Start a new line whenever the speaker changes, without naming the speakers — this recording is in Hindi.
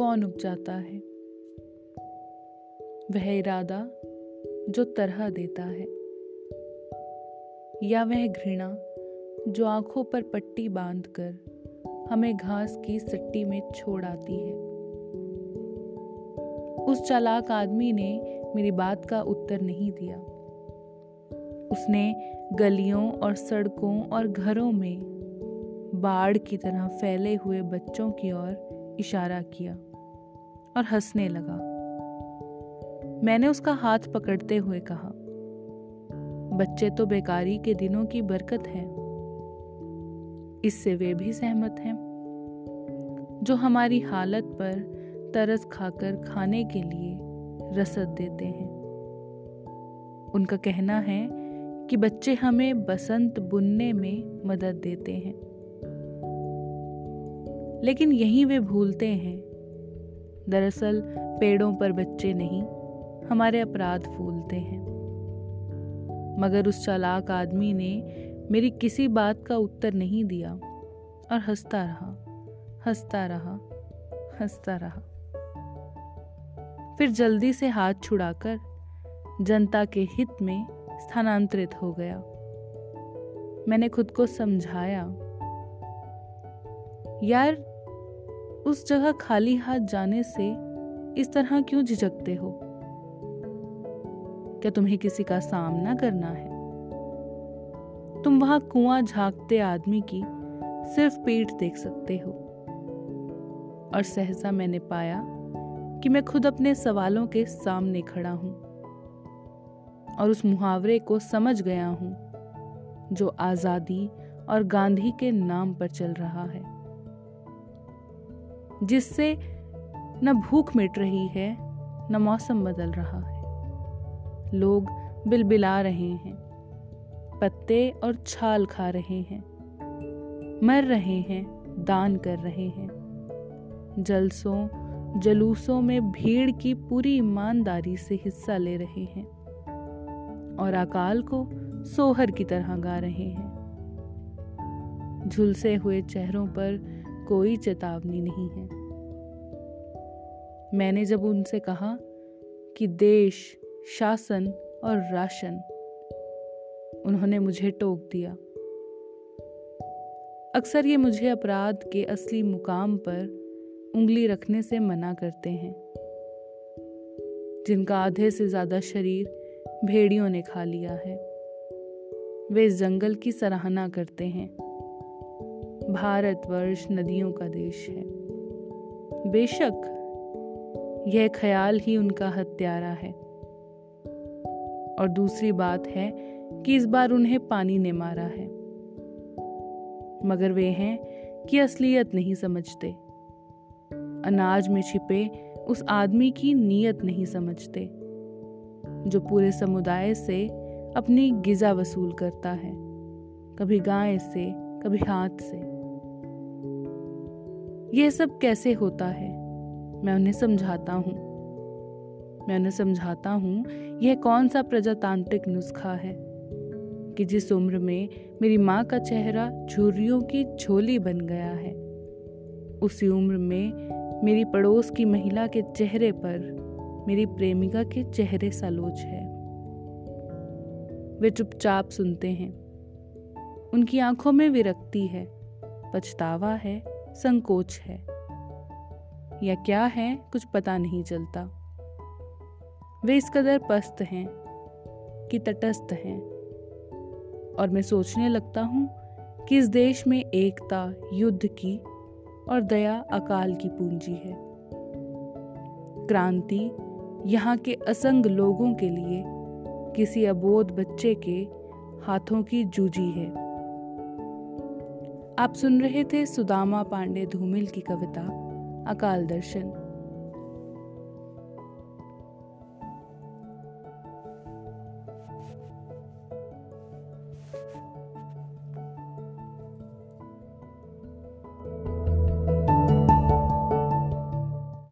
कौन उपजाता है? वह इरादा जो तरह देता है, या वह घृणा जो आँखों पर पट्टी बांधकर हमें घास की सट्टी में छोड़ आती है? उस चालाक आदमी ने मेरी बात का उत्तर नहीं दिया। उसने गलियों और सड़कों और घरों में बाढ़ की तरह फैले हुए बच्चों की ओर इशारा किया। और हंसने लगा। मैंने उसका हाथ पकड़ते हुए कहा, बच्चे तो बेकारी के दिनों की बरकत है। इससे वे भी सहमत हैं, जो हमारी हालत पर तरस खाकर खाने के लिए रसद देते हैं। उनका कहना है कि बच्चे हमें बसंत बुनने में मदद देते हैं। लेकिन यही वे भूलते हैं दरअसल पेड़ों पर बच्चे नहीं, हमारे अपराध फूलते हैं। मगर उस चालाक आदमी ने मेरी किसी बात का उत्तर नहीं दिया और हंसता रहा हंसता रहा हंसता रहा। फिर जल्दी से हाथ छुड़ाकर जनता के हित में स्थानांतरित हो गया। मैंने खुद को समझाया, यार उस जगह खाली हाथ जाने से इस तरह क्यों झिझकते हो? क्या तुम्हें किसी का सामना करना है? तुम वहाँ कुआँ झांकते आदमी की सिर्फ़ पीठ देख सकते हो। और सहसा मैंने पाया कि मैं खुद अपने सवालों के सामने खड़ा हूँ और उस मुहावरे को समझ गया हूँ जो आज़ादी और गांधी के नाम पर चल रहा है। जिससे न भूख मिट रही है, न मौसम बदल रहा है। लोग बिलबिला रहे हैं, पत्ते और छाल खा रहे हैं, मर रहे हैं, दान कर रहे हैं। जलसों, जलूसों में भीड़ की पूरी ईमानदारी से हिस्सा ले रहे हैं और अकाल को सोहर की तरह गा रहे हैं। झुलसे हुए चेहरों पर कोई चेतावनी नहीं है। मैंने जब उनसे कहा कि देश, शासन और राशन, उन्होंने मुझे टोक दिया। अक्सर ये मुझे अपराध के असली मुकाम पर उंगली रखने से मना करते हैं, जिनका आधे से ज़्यादा शरीर भेड़ियों ने खा लिया है। वे इस जंगल की सराहना करते हैं। भारतवर्ष नदियों का देश है। बेशक यह ख्याल ही उनका हत्यारा है। और दूसरी बात है कि इस बार उन्हें पानी ने मारा है। मगर वे हैं कि असलियत नहीं समझते। अनाज में छिपे उस आदमी की नीयत नहीं समझते, जो पूरे समुदाय से अपनी गिजा वसूल करता है, कभी गाय से, कभी हाथ से। यह सब कैसे होता है? मैं उन्हें समझाता हूँ। मैं उन्हें समझाता हूँ, यह कौन सा प्रजातांत्रिक नुस्खा है? कि जिस उम्र में मेरी माँ का चेहरा झुर्रियों की झोली बन गया है, उसी उम्र में मेरी पड़ोस की महिला के चेहरे पर मेरी प्रेमिका के चेहरे सा लोच है। वे चुपचाप सुनते हैं। उनकी आँखों में विरक्ति है, पछतावा है, संकोच है। या क्या है कुछ पता नहीं चलता। वे इस कदर पस्त हैं कि तटस्थ हैं। और मैं सोचने लगता हूँ कि इस देश में एकता, युद्ध की और दया अकाल की पूंजी है। क्रांति यहाँ के असंग लोगों के लिए किसी अबोध बच्चे के हाथों की जूजी है। आप सुन रहे थे सुदामा पांडे धूमिल की कविता। अकाल दर्शन।